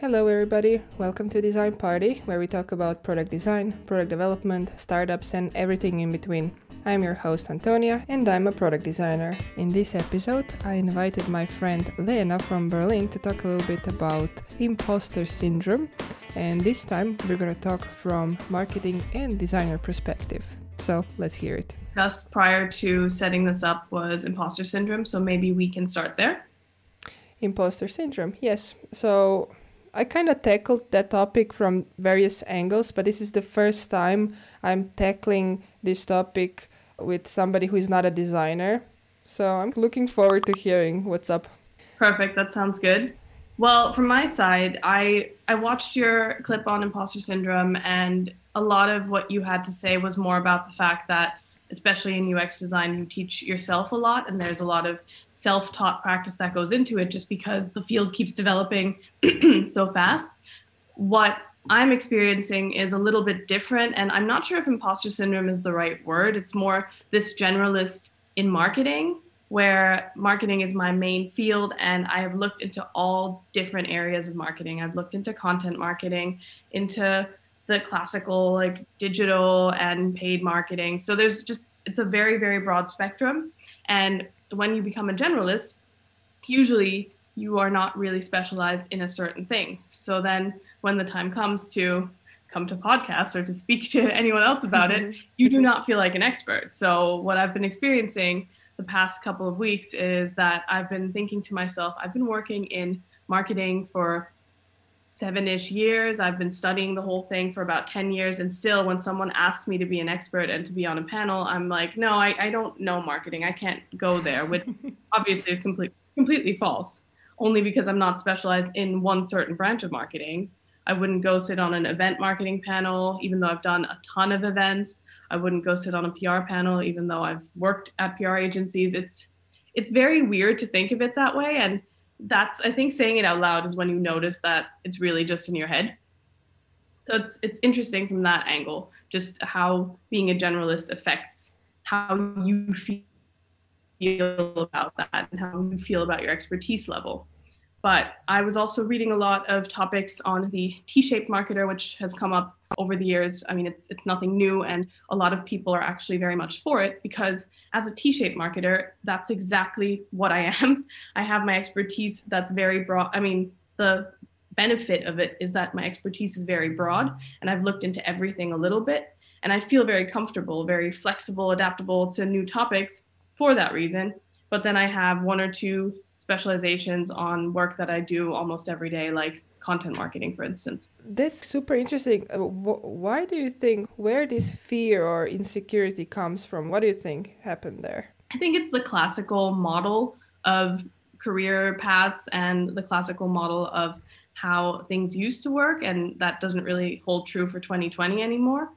Hello, everybody. Welcome to Design Party, where we talk about product design, product development, startups, and everything in between. I'm your host, Antonia, and I'm a product designer. In this episode, I invited my friend Lena from Berlin to talk a little bit about imposter syndrome, and this time we're going to talk from marketing and designer perspective. So let's hear it. Discussed prior to setting this up was imposter syndrome, so maybe we can start there. Imposter syndrome, yes. So I kind of tackled that topic from various angles, but this is the first time I'm tackling this topic with somebody who is not a designer. So I'm looking forward to hearing what's up. Perfect. That sounds good. Well, from my side, I I watched your clip on imposter syndrome and a lot of what you had to say was more about the fact that especially in UX design, you teach yourself a lot, and there's a lot of self taught practice that goes into it just because the field keeps developing so fast. What I'm experiencing is a little bit different, and I'm not sure if imposter syndrome is the right word. It's more this generalist in marketing, where marketing is my main field, and I have looked into all different areas of marketing. I've looked into content marketing, into the classical like digital and paid marketing. So there's just it's a very very broad spectrum and when you become a generalist, usually you are not really specialized in a certain thing. So then when the time comes to come to podcasts or to speak to anyone else about it, mm-hmm. you do not feel like an expert. So what I've been experiencing the past couple of weeks is that I've been thinking to myself, I've been working in marketing for seven ish years. I've been studying the whole thing for about 10 years. And still, when someone asks me to be an expert and to be on a panel, I'm like, no, I, I don't know marketing. I can't go there, which obviously is complete, completely false, only because I'm not specialized in one certain branch of marketing. I wouldn't go sit on an event marketing panel, even though I've done a ton of events. I wouldn't go sit on a PR panel, even though I've worked at PR agencies. It's it's very weird to think of it that way. And that's I think saying it out loud is when you notice that it's really just in your head. So it's it's interesting from that angle, just how being a generalist affects how you feel about that and how you feel about your expertise level. But I was also reading a lot of topics on the T-shaped marketer, which has come up over the years. I mean, it's it's nothing new, and a lot of people are actually very much for it because as a T-shaped marketer, that's exactly what I am. I have my expertise that's very broad. I mean, the benefit of it is that my expertise is very broad, and I've looked into everything a little bit, and I feel very comfortable, very flexible, adaptable to new topics for that reason. But then I have one or two specializations on work that I do almost every day, like content marketing, for instance. That's super interesting. Uh, why do you think where this fear or insecurity comes from? What do you think happened there? I think it's the classical model of career paths and the classical model of how things used to work, and that doesn't really hold true for 2020 anymore.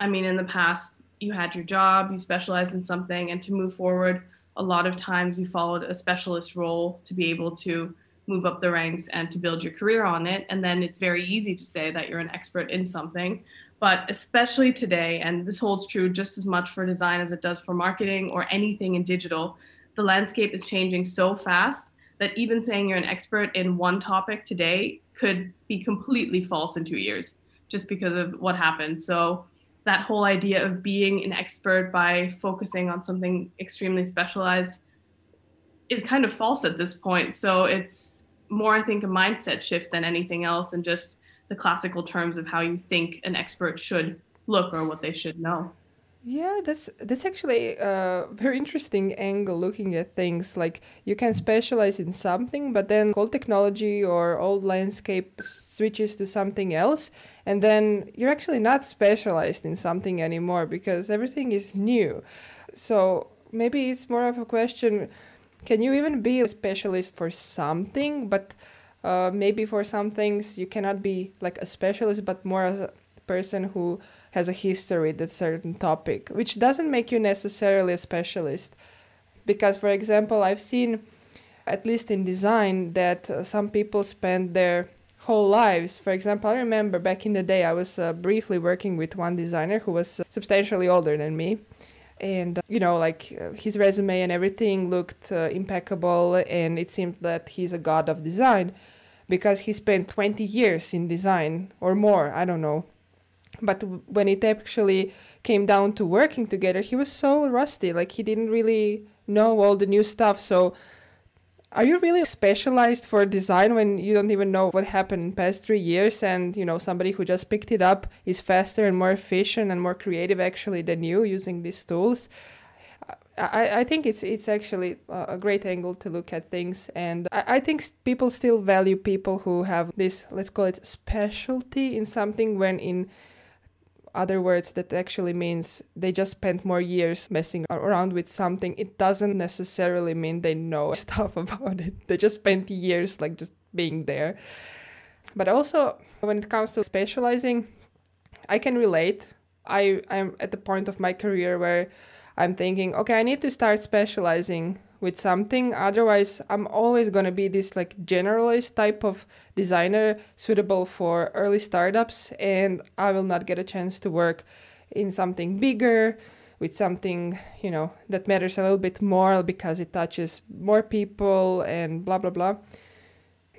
I mean, in the past, you had your job, you specialized in something, and to move forward, a lot of times you followed a specialist role to be able to move up the ranks and to build your career on it. And then it's very easy to say that you're an expert in something. But especially today, and this holds true just as much for design as it does for marketing or anything in digital, the landscape is changing so fast that even saying you're an expert in one topic today could be completely false in two years just because of what happened. So that whole idea of being an expert by focusing on something extremely specialized is kind of false at this point. So it's more, I think, a mindset shift than anything else, and just the classical terms of how you think an expert should look or what they should know. Yeah, that's that's actually a very interesting angle looking at things. Like you can specialize in something, but then old technology or old landscape switches to something else, and then you're actually not specialized in something anymore because everything is new. So maybe it's more of a question can you even be a specialist for something but uh, maybe for some things you cannot be like a specialist but more as a person who has a history a certain topic which doesn't make you necessarily a specialist. Because for example i've seen at least in design that uh, some people spend their whole lives for example i remember back in the day i was uh, briefly working with one designer who was substantially older than me. And uh, you know like uh, his resume and everything looked uh, impeccable and it seemed that he's a god of design. Because he spent 20 years in design or more, I don't know. But when it actually came down to working together, he was so rusty. Like he didn't really know all the new stuff. So are you really specialized for design when you don't even know what happened in past three years and you know somebody who just picked it up is faster and more efficient and more creative actually than you using these tools I, I think it's it's actually a great angle to look at things and I, I think people still value people who have this let's call it specialty in something when in other words that actually means they just spent more years messing around with something. It doesn't necessarily mean they know stuff about it. They just spent years like just being there. But also when it comes to specializing i can relate. I i'm at the point of my career where i'm thinking okay i need to start specializing with something. Otherwise i'm always going to be this like generalist type of designer suitable for early startups and i will not get a chance to work in something bigger with something you know that matters a little bit more because it touches more people and blah blah blah.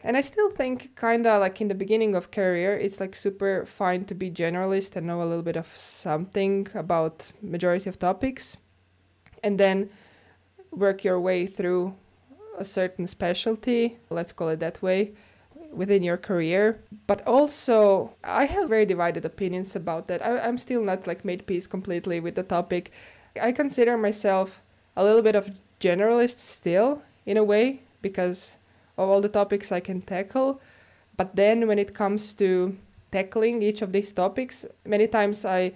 And i still think kind of like in the beginning of career it's like super fine to be generalist and know a little bit of something about majority of topics. And then work your way through a certain specialty, let's call it that way, within your career. But also, I have very divided opinions about that. I, am still not like made peace completely with the topic. I consider myself a little bit of generalist still, in a way, because of all the topics I can tackle. But then when it comes to tackling each of these topics, many times I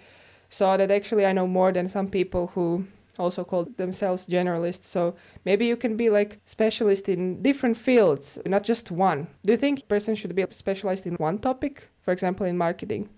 saw that actually I know more than some people who also call themselves generalists. So maybe you can be like specialist in different fields, not just one. Do you think person should be specialized in one topic, for example, in marketing?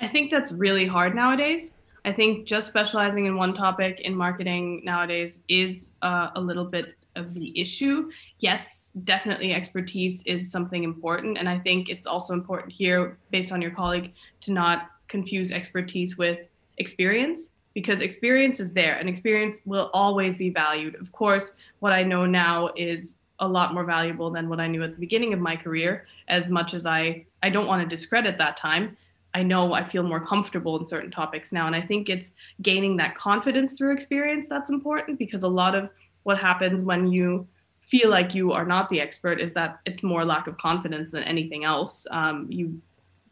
I think that's really hard nowadays. I think just specializing in one topic in marketing nowadays is uh, a little bit of the issue. Yes, definitely expertise is something important. And I think it's also important here, based on your colleague, to not confuse expertise with experience because experience is there and experience will always be valued. Of course, what I know now is a lot more valuable than what I knew at the beginning of my career as much as I I don't want to discredit that time. I know I feel more comfortable in certain topics now and I think it's gaining that confidence through experience that's important because a lot of what happens when you feel like you are not the expert is that it's more lack of confidence than anything else. Um, you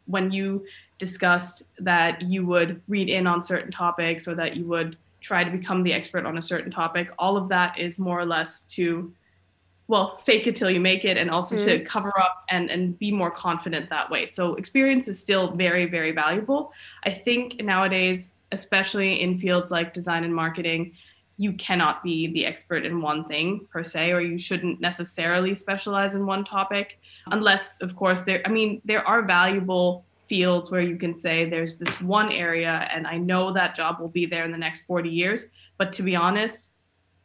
when you discussed that you would read in on certain topics or that you would try to become the expert on a certain topic. All of that is more or less to, well, fake it till you make it and also mm. to cover up and, and be more confident that way. So experience is still very, very valuable. I think nowadays, especially in fields like design and marketing, you cannot be the expert in one thing per se, or you shouldn't necessarily specialize in one topic, unless, of course, there, I mean, there are valuable fields where you can say there's this one area and I know that job will be there in the next 40 years. But to be honest,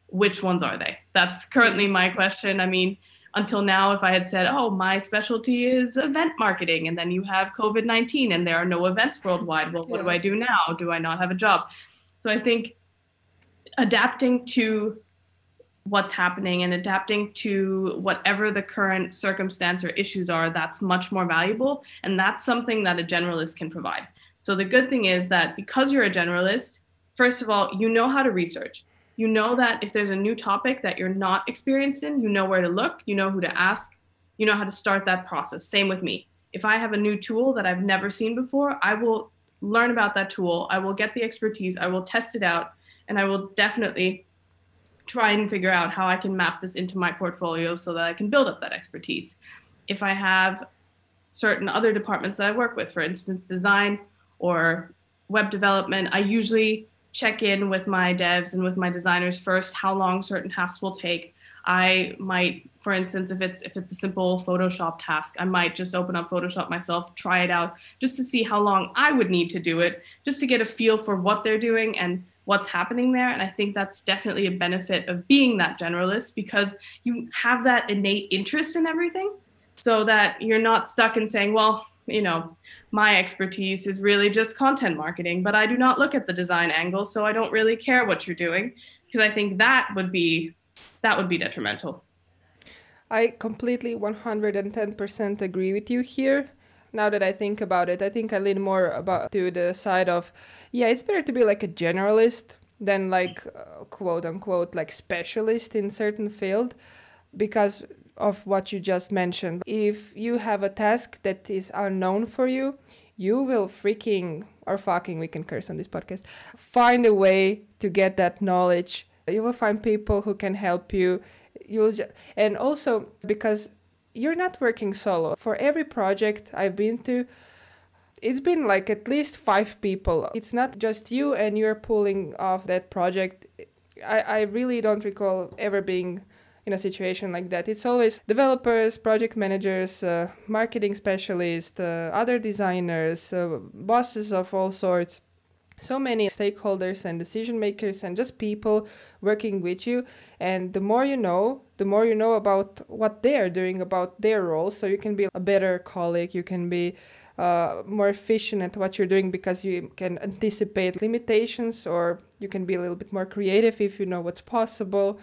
which ones are they? That's currently my question. I mean, until now, if I had said, oh, my specialty is event marketing, and then you have COVID 19 and there are no events worldwide, well, what do I do now? Do I not have a job? So I think adapting to what's happening and adapting to whatever the current circumstance or issues are, that's much more valuable. And that's something that a generalist can provide. So the good thing is that because you're a generalist, first of all, you know how to research. You know that if there's a new topic that you're not experienced in, you know where to look, you know who to ask, you know how to start that process. Same with me. If I have a new tool that I've never seen before, I will learn about that tool. I will get the expertise, I will test it out, and I will definitely try and figure out how I can map this into my portfolio so that I can build up that expertise. If I have certain other departments that I work with, for instance, design or web development, I usually check in with my devs and with my designers first how long certain tasks will take. I might, for instance, if it's if it's a simple Photoshop task, I might just open up Photoshop myself, try it out, just to see how long I would need to do it, just to get a feel for what they're doing and what's happening there. And I think that's definitely a benefit of being that generalist because you have that innate interest in everything so that you're not stuck in saying, well, you know, my expertise is really just content marketing, but I do not look at the design angle, so I don't really care what you're doing because I think that would be that would be detrimental. I completely 110% agree with you here. Now that I think about it, I think I lean more about to the side of, yeah, it's better to be like a generalist than like uh, quote unquote like specialist in certain field because of what you just mentioned. If you have a task that is unknown for you, you will freaking or fucking we can curse on this podcast find a way to get that knowledge you will find people who can help you you'll just, and also because you're not working solo for every project i've been to it's been like at least five people it's not just you and you're pulling off that project i, I really don't recall ever being in a situation like that. It's always developers, project managers, uh, marketing specialists, uh, other designers, uh, bosses of all sorts. So many stakeholders and decision makers, and just people working with you. And the more you know, the more you know about what they are doing, about their role. So you can be a better colleague, you can be uh, more efficient at what you're doing because you can anticipate limitations or you can be a little bit more creative if you know what's possible.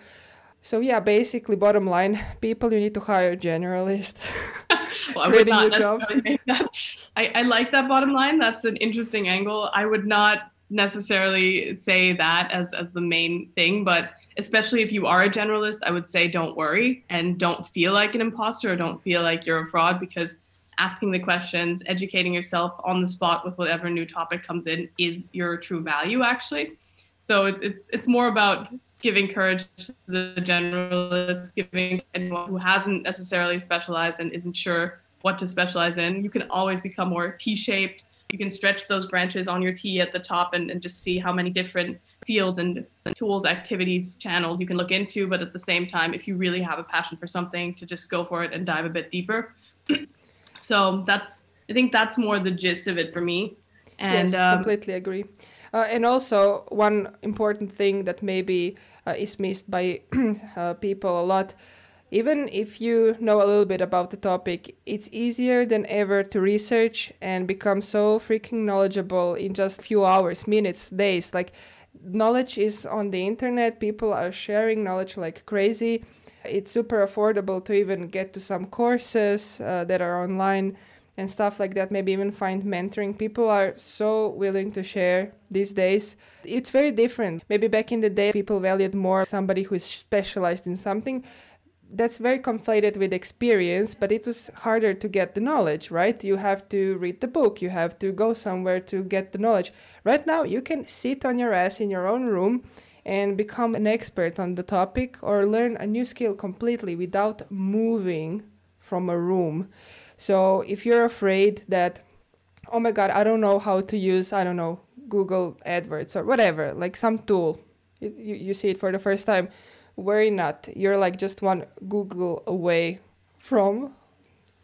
So yeah, basically, bottom line, people you need to hire generalists. well, I would not necessarily make that. I, I like that bottom line. That's an interesting angle. I would not necessarily say that as as the main thing, but especially if you are a generalist, I would say don't worry and don't feel like an imposter or don't feel like you're a fraud because asking the questions, educating yourself on the spot with whatever new topic comes in is your true value actually. So it's it's it's more about giving courage to the generalists, giving anyone who hasn't necessarily specialized and isn't sure what to specialize in. You can always become more T-shaped. You can stretch those branches on your T at the top and, and just see how many different fields and tools, activities, channels you can look into. But at the same time, if you really have a passion for something, to just go for it and dive a bit deeper. so that's I think that's more the gist of it for me. And yes, um, completely agree. Uh, and also, one important thing that maybe uh, is missed by uh, people a lot even if you know a little bit about the topic, it's easier than ever to research and become so freaking knowledgeable in just few hours, minutes, days. Like knowledge is on the internet, people are sharing knowledge like crazy. It's super affordable to even get to some courses uh, that are online and stuff like that maybe even find mentoring. People are so willing to share these days. It's very different. Maybe back in the day people valued more somebody who is specialized in something. That's very conflated with experience but it was harder to get the knowledge right? You have to read the book. You have to go somewhere to get the knowledge. Right now you can sit on your ass in your own room and become an expert on the topic or learn a new skill completely without moving from a room so if you're afraid that, oh my God, I don't know how to use, I don't know, Google AdWords or whatever, like some tool, you, you see it for the first time, worry not. You're like just one Google away from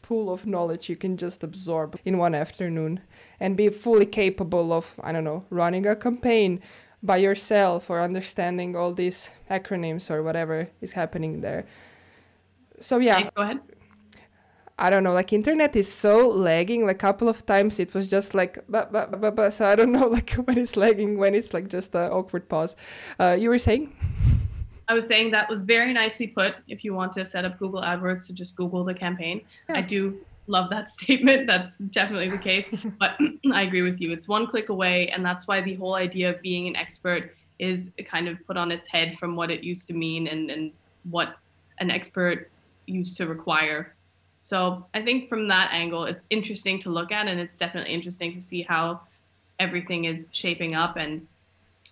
pool of knowledge you can just absorb in one afternoon and be fully capable of, I don't know, running a campaign by yourself or understanding all these acronyms or whatever is happening there. So yeah. go ahead. I don't know, like internet is so lagging. Like a couple of times it was just like, but, but, but, but. So I don't know, like when it's lagging, when it's like just an awkward pause. Uh, you were saying? I was saying that was very nicely put. If you want to set up Google AdWords to just Google the campaign, yeah. I do love that statement. That's definitely the case. But I agree with you. It's one click away, and that's why the whole idea of being an expert is kind of put on its head from what it used to mean and and what an expert used to require so I think from that angle, it's interesting to look at, and it's definitely interesting to see how everything is shaping up, and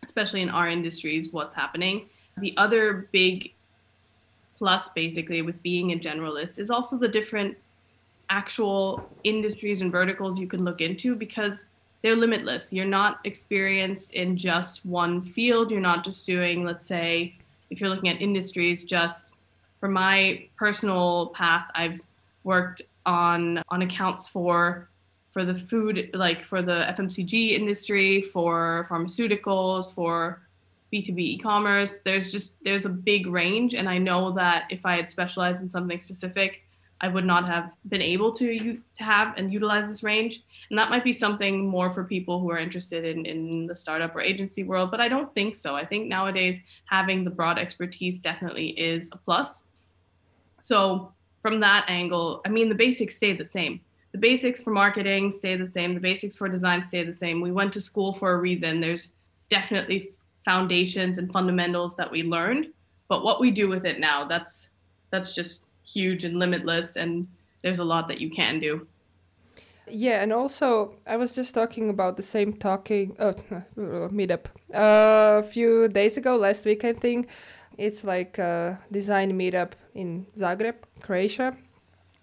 especially in our industries, what's happening. The other big plus, basically, with being a generalist is also the different actual industries and verticals you can look into because they're limitless. You're not experienced in just one field. You're not just doing, let's say, if you're looking at industries, just for my personal path, I've worked on on accounts for for the food like for the FMCG industry, for pharmaceuticals, for B2B e-commerce. There's just there's a big range and I know that if I had specialized in something specific, I would not have been able to to have and utilize this range. And that might be something more for people who are interested in, in the startup or agency world, but I don't think so. I think nowadays having the broad expertise definitely is a plus. So from that angle, I mean, the basics stay the same. The basics for marketing stay the same. The basics for design stay the same. We went to school for a reason. There's definitely foundations and fundamentals that we learned, but what we do with it now, that's that's just huge and limitless and there's a lot that you can do. Yeah, and also I was just talking about the same talking uh, meetup uh, a few days ago, last week I think. It's like a design meetup in Zagreb, Croatia,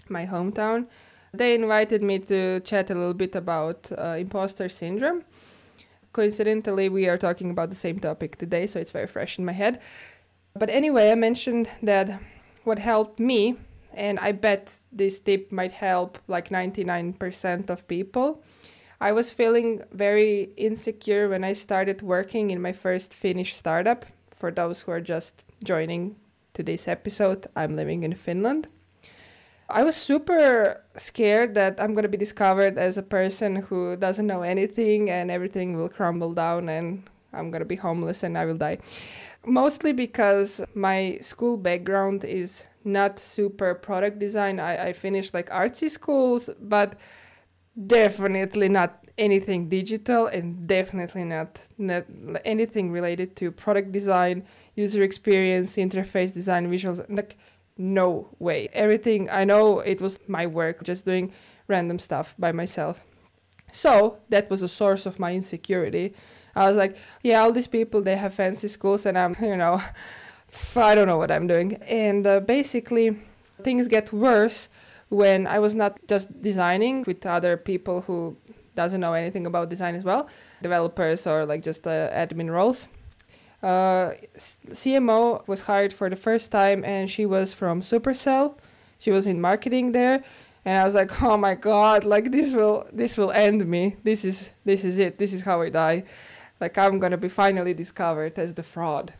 my hometown. They invited me to chat a little bit about uh, imposter syndrome. Coincidentally, we are talking about the same topic today, so it's very fresh in my head. But anyway, I mentioned that what helped me and I bet this tip might help like 99% of people. I was feeling very insecure when I started working in my first Finnish startup. For those who are just joining today's episode, I'm living in Finland. I was super scared that I'm going to be discovered as a person who doesn't know anything and everything will crumble down and I'm going to be homeless and I will die. Mostly because my school background is not super product design. I, I finished like artsy schools, but definitely not anything digital and definitely not, not anything related to product design, user experience, interface design, visuals. Like, no way. Everything I know, it was my work, just doing random stuff by myself. So that was a source of my insecurity. I was like, yeah, all these people, they have fancy schools, and I'm, you know, I don't know what I'm doing. And uh, basically, things get worse when I was not just designing with other people who doesn't know anything about design as well, developers or like just uh, admin roles. Uh, CMO was hired for the first time, and she was from Supercell. She was in marketing there, and I was like, "Oh my god! Like this will this will end me. This is this is it. This is how I die." like I'm gonna be finally discovered as the fraud.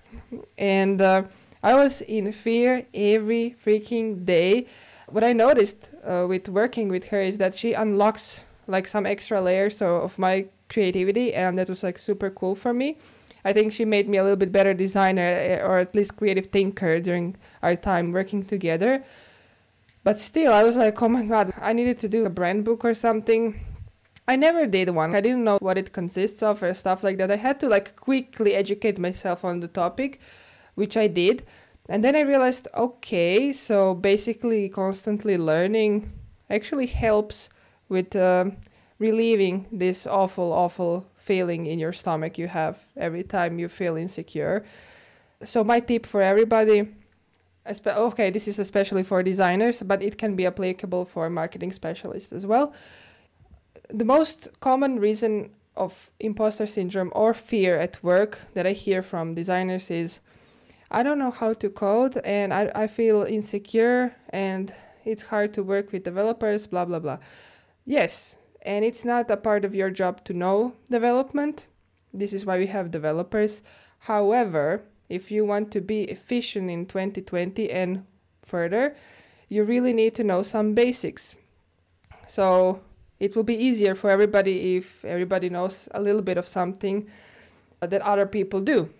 And uh, I was in fear every freaking day. What I noticed uh, with working with her is that she unlocks like some extra layers of my creativity, and that was like super cool for me. I think she made me a little bit better designer eh, or at least creative thinker during our time working together. But still, I was like, oh my god, I needed to do a brand book or something I never did one. I didn't know what it consists of or stuff like that. I had to like quickly educate myself on the topic, which I did. And then I realized, okay, so basically constantly learning actually helps with uh, relieving this awful, awful feeling in your stomach you have every time you feel insecure. So my tip for everybody, okay, this is especially for designers, but it can be applicable for marketing specialists as well the most common reason of imposter syndrome or fear at work that I hear from designers is I don't know how to code and I, I feel insecure and it's hard to work with developers, blah, blah, blah. Yes, and it's not a part of your job to know development. This is why we have developers. However, if you want to be efficient in 2020 and further, you really need to know some basics. So, it will be easier for everybody if everybody knows a little bit of something that other people do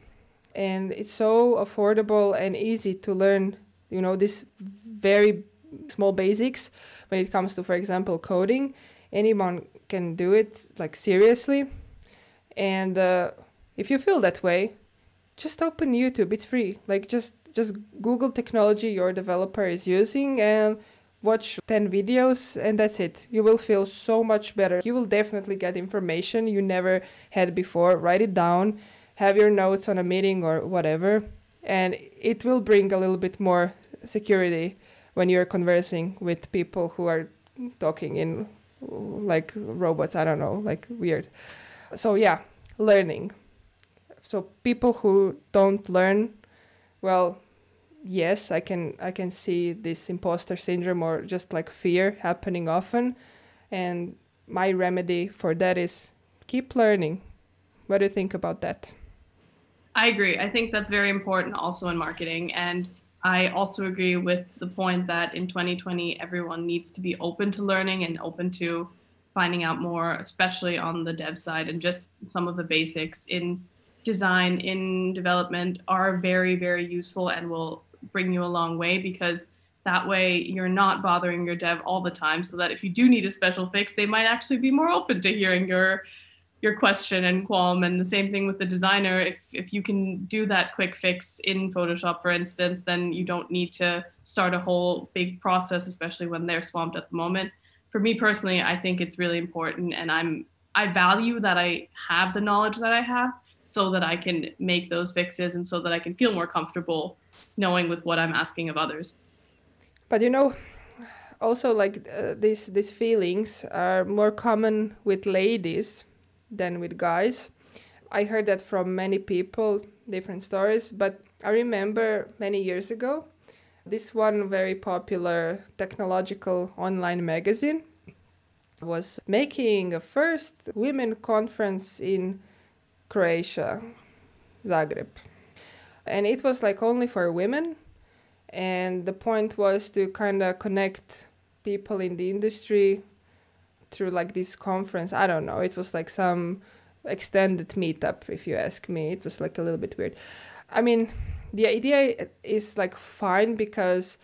and it's so affordable and easy to learn you know this very small basics when it comes to for example coding. Anyone can do it like seriously. And uh, if you feel that way just open youtube. It's free. Like just just google technology your developer is using and watch 10 videos and that's it. You will feel so much better. You will definitely get information you never had before. Write it down, have your notes on a meeting or whatever, and it will bring a little bit more security when you're conversing with people who are talking in like robots, I don't know, like weird. So yeah, learning. So people who don't learn, well, yes, I can I can see this imposter syndrome or just like fear happening often, and my remedy for that is keep learning. What do you think about that? I agree. I think that's very important also in marketing. And I also agree with the point that in 2020, everyone needs to be open to learning and open to finding out more, especially on the dev side and just some of the basics. In design, in development are very, very useful and will bring you a long way because that way you're not bothering your dev all the time so that if you do need a special fix they might actually be more open to hearing your your question and qualm and the same thing with the designer. If if you can do that quick fix in photoshop for instance then you don't need to start a whole big process especially when they're swamped at the moment. For me personally i think it's really important and i'm i value that i have the knowledge that i have so that i can make those fixes and so that i can feel more comfortable knowing with what i'm asking of others. But you know also like uh, these these feelings are more common with ladies than with guys. I heard that from many people, different stories, but I remember many years ago, this one very popular technological online magazine was making a first women conference in Croatia, Zagreb. And it was like only for women. And the point was to kind of connect people in the industry through like this conference. I don't know. It was like some extended meetup, if you ask me. It was like a little bit weird. I mean, the idea is like fine because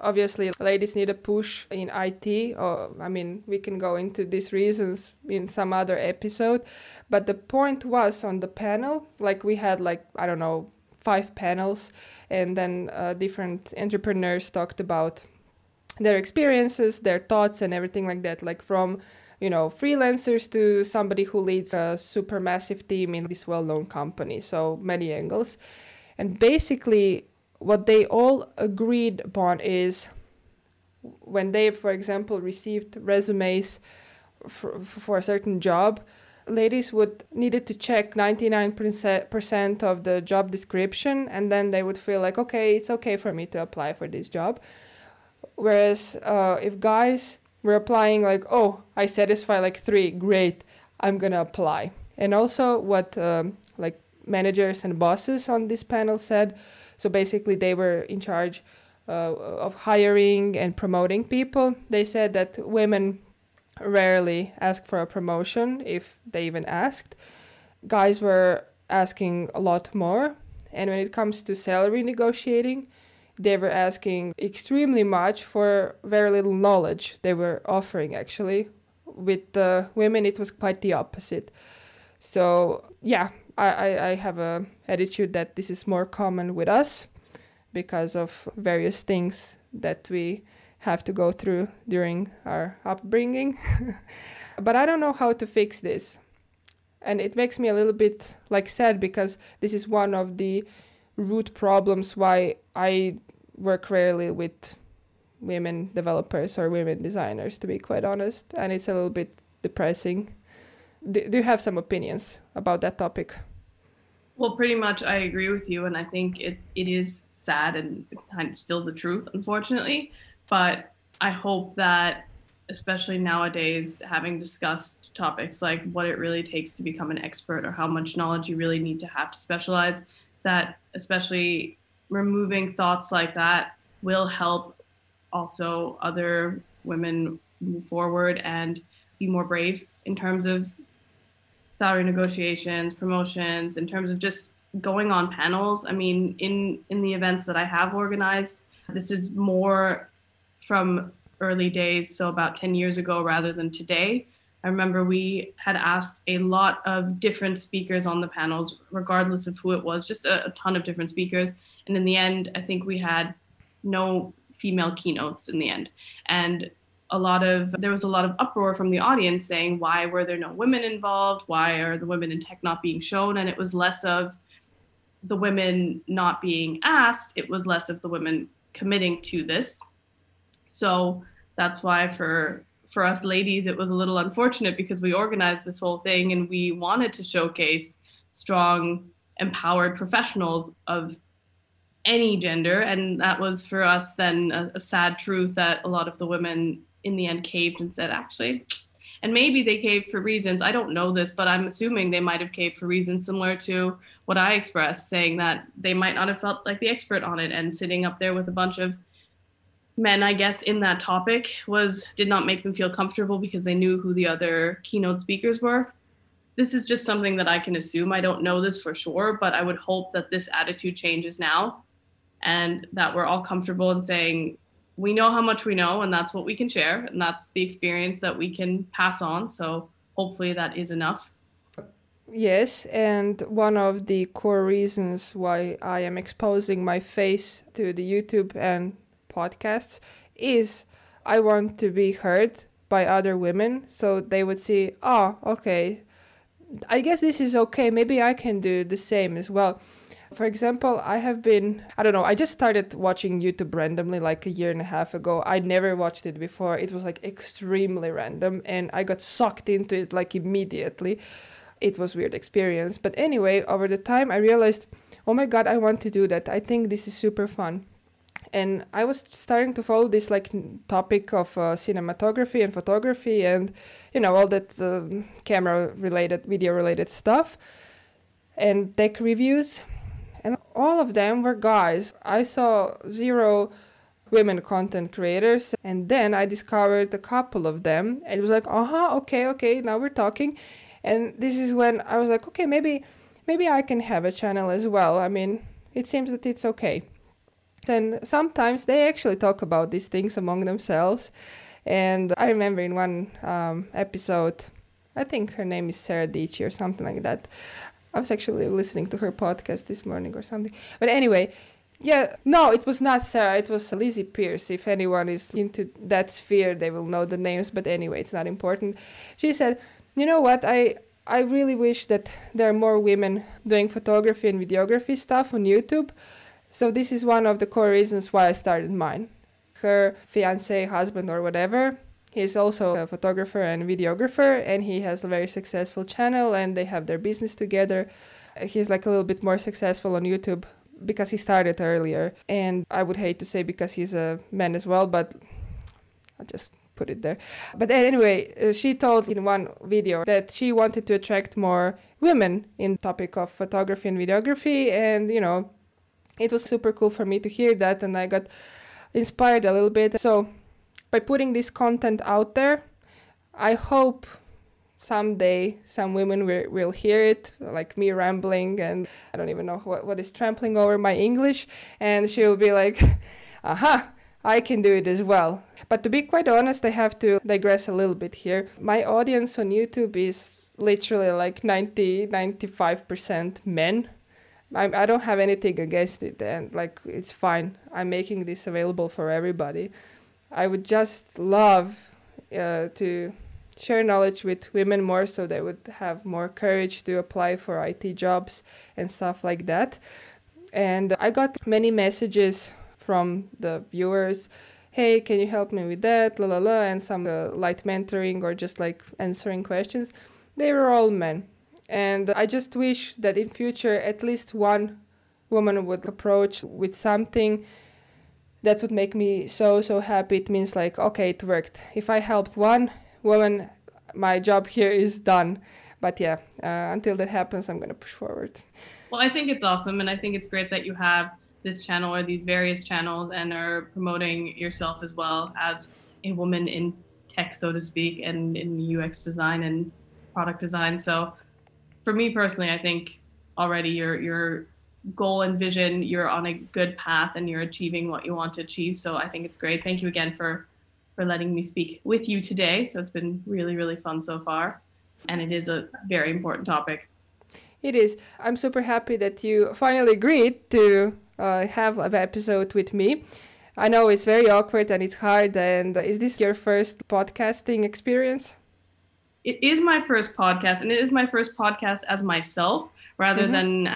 obviously ladies need a push in IT or I mean we can go into these reasons in some other episode but the point was on the panel like we had like I don't know five panels and then uh, different entrepreneurs talked about their experiences, their thoughts, and everything like that. Like from, you know, freelancers to somebody who leads a super massive team in this well known company. So many angles. And basically, what they all agreed upon is when they, for example, received resumes for, for a certain job, ladies would needed to check 99% of the job description and then they would feel like okay it's okay for me to apply for this job Whereas uh, if guys were applying like, oh, I satisfy like three, great, I'm gonna apply. And also what um, like managers and bosses on this panel said. So basically, they were in charge uh, of hiring and promoting people. They said that women rarely ask for a promotion if they even asked. Guys were asking a lot more. And when it comes to salary negotiating, they were asking extremely much for very little knowledge they were offering actually. With the women it was quite the opposite. So yeah I, I, have a attitude that this is more common with us because of various things that we have to go through during our upbringing. But i don't know how to fix this. And it makes me a little bit like sad because this is one of the root problems why I work rarely with women developers or women designers, to be quite honest, and it's a little bit depressing. Do, do you have some opinions about that topic? Well, pretty much I agree with you, and I think it, it is sad and still the truth, unfortunately. But I hope that, especially nowadays, having discussed topics like what it really takes to become an expert or how much knowledge you really need to have to specialize, that especially removing thoughts like that will help also other women move forward and be more brave in terms of salary negotiations, promotions, in terms of just going on panels. I mean, in in the events that I have organized, this is more from early days, so about 10 years ago rather than today. I remember we had asked a lot of different speakers on the panels, regardless of who it was, just a, a, ton of different speakers. And in the end, I think we had no female keynotes in the end. And a lot of there was a lot of uproar from the audience saying why were there no women involved? Why are the women in tech not being shown? And it was less of the women not being asked it was less of the women committing to this. So that's why for for us ladies, it was a little unfortunate because we organized this whole thing and we wanted to showcase strong, empowered professionals of any gender. And that was for us then a, a sad truth that a lot of the women in the end caved and said, actually, and maybe they caved for reasons. I don't know this but i'm assuming they might have caved for reasons similar to what i expressed saying that they might not have felt like the expert on it and sitting up there with a bunch of men i guess in that topic was did not make them feel comfortable because they knew who the other keynote speakers were. This is just something that i can assume. I don't know this for sure but i would hope that this attitude changes now and that we're all comfortable in saying we know how much we know, and that's what we can share, and that's the experience that we can pass on. So hopefully that is enough. Yes, and one of the core reasons why I am exposing my face to the YouTube and podcasts is I want to be heard by other women so they would see, oh, okay, I guess this is okay. Maybe I can do the same as well. For example, I have been, I don't know, I just started watching YouTube randomly like a year and a half ago. I never watched it before. It was like extremely random and I got sucked into it like immediately. It was weird experience. But anyway, over the time I realized, oh my god, I want to do that. I think this is super fun and I was starting to follow this like topic of uh, cinematography and photography and you know all that uh, camera related video related stuff and tech reviews all of them were guys I saw zero women content creators and then I discovered a couple of them and it was like uh-huh okay okay now we're talking and this is when I was like okay maybe maybe I can have a channel as well I mean it seems that it's okay and sometimes they actually talk about these things among themselves. And I remember in one um, episode, I think her name is Sara Dietschy or something like that. I was actually listening to her podcast this morning or something. But anyway, yeah, no, it was not Sara. It was Lizzie Peirce. If anyone is into that sphere, they will know the names. But anyway, it's not important. She said, "You know what? I I really wish that there are more women doing photography and videography stuff on YouTube." So this is one of the core reasons why I started mine. Her fiance, husband, or whatever, he's also a photographer and videographer, and he has a very successful channel, and they have their business together. He's like a little bit more successful on YouTube because he started earlier, and I would hate to say because he's a man as well, but I just put it there. But anyway, uh, she told in one video that she wanted to attract more women in topic of photography and videography, and you know it was super cool for me to hear that and I got inspired a little bit. So by putting this content out there, I hope someday some women will, will hear it, like me rambling and I don't even know what, what is trampling over my English, and she'll be like, aha. I can do it as well. But to be quite honest, I have to digress a little bit here. My audience on YouTube is literally like 90 95% men I, I don't have anything against it and like it's fine i'm making this available for everybody i would just love uh, to share knowledge with women more so they would have more courage to apply for it jobs and stuff like that. And i got many messages from the viewers hey can you help me with that? La la la and some uh, light mentoring or just like answering questions. They were all men. And I just wish that in future at least one woman would approach with something that would make me so so happy. It means like okay, it worked. If I helped one woman, my job here is done. But yeah, uh, until that happens, I'm gonna push forward. Well, I think it's awesome, and I think it's great that you have this channel or these various channels and are promoting yourself as well as a woman in tech, so to speak, and in UX design and product design. So for me personally, I think already your your goal and vision, you're on a good path and you're achieving what you want to achieve. So I think it's great. Thank you again for for letting me speak with you today. So it's been really really fun so far, and it is a very important topic. It is. I'm super happy that you finally agreed to uh, have an episode with me. I know it's very awkward and it's hard. And is this your first podcasting experience? it is my first podcast and it is my first podcast as myself rather mm-hmm. than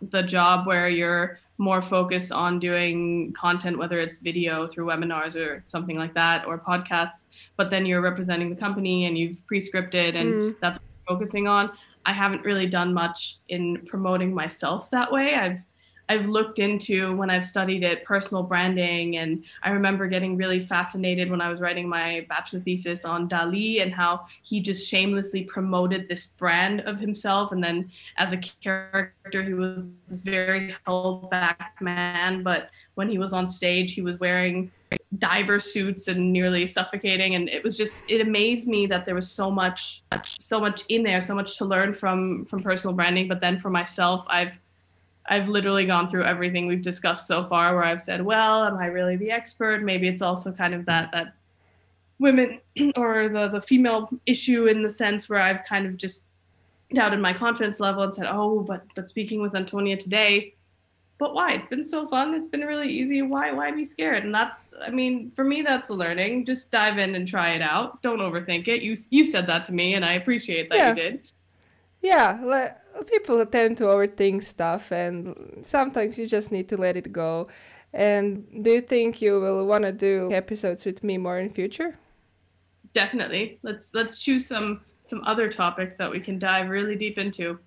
the job where you're more focused on doing content whether it's video through webinars or something like that or podcasts but then you're representing the company and you've pre-scripted and mm. that's what you're focusing on i haven't really done much in promoting myself that way i've I've looked into when I've studied it, personal branding. And I remember getting really fascinated when I was writing my bachelor thesis on Dali and how he just shamelessly promoted this brand of himself. And then as a character, he was this very held back man. But when he was on stage, he was wearing diver suits and nearly suffocating and it was just it amazed me that there was so much so much in there so much to learn from from personal branding but then for myself i've I've literally gone through everything we've discussed so far where I've said, well, am I really the expert? Maybe it's also kind of that that women or the the female issue in the sense where I've kind of just doubted my confidence level and said, "Oh, but but speaking with Antonia today, but why? It's been so fun. It's been really easy. Why why be scared?" And that's I mean, for me that's learning. Just dive in and try it out. Don't overthink it. You you said that to me and I appreciate that Yeah. you did. Yeah, people tend to overthink stuff, and sometimes you just need to let it go. And do you think you will want to do episodes with me more in future? Definitely. Let's let's choose some some other topics that we can dive really deep into.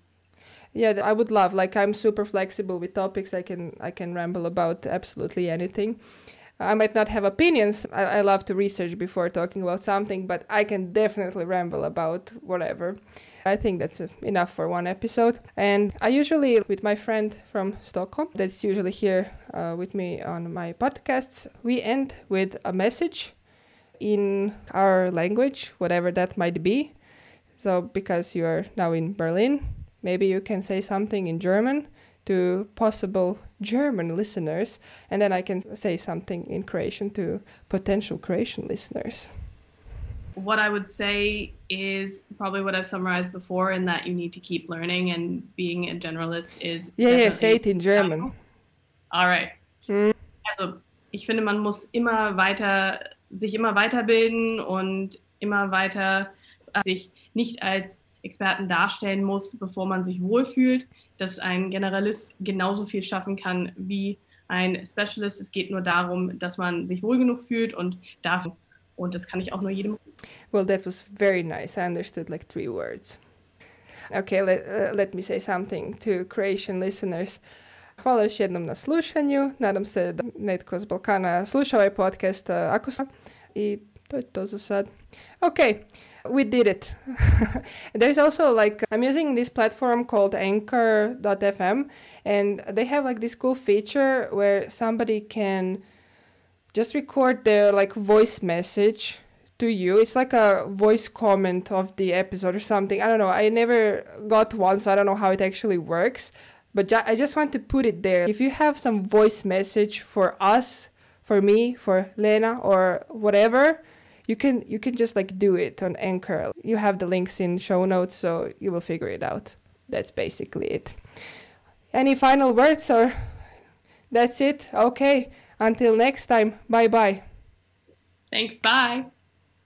Yeah, I would love. Like I'm super flexible with topics. I can I can ramble about absolutely anything. I might not have opinions. I, I love to research before talking about something, but I can definitely ramble about whatever. I think that's enough for one episode. And I usually, with my friend from Stockholm, that's usually here uh, with me on my podcasts, we end with a message in our language, whatever that might be. So, because you are now in Berlin, maybe you can say something in German to possible German listeners, and then I can say something in Croatian to potential Croatian listeners. What I would say is probably what I've summarized before in that you need to keep learning and being a generalist is Yeah, yeah, say it in German. Alright. Hm. Also, ich finde, man muss immer weiter, sich immer weiterbilden und immer weiter äh, sich nicht als Experten darstellen muss, bevor man sich wohlfühlt, dass ein Generalist genauso viel schaffen kann wie ein Specialist. Es geht nur darum, dass man sich wohl genug fühlt und darf. Und das kann ich auch nur jedem Well, that was very nice. I understood like three words. Okay, let, uh, let me say something to Croatian listeners. Hvala još jednom na slušanju. Nadam se da netko s Balkana sluša ovaj podcast uh, ako sam. I to je to za sad. Okay, we did it. There's also like, I'm using this platform called anchor.fm and they have like this cool feature where somebody can just record their like voice message to you. It's like a voice comment of the episode or something. I don't know. I never got one, so I don't know how it actually works. But ju- I just want to put it there. If you have some voice message for us, for me, for Lena, or whatever, you can you can just like do it on Anchor. You have the links in show notes, so you will figure it out. That's basically it. Any final words, or that's it? Okay. Until next time. Bye bye. Thanks. Bye.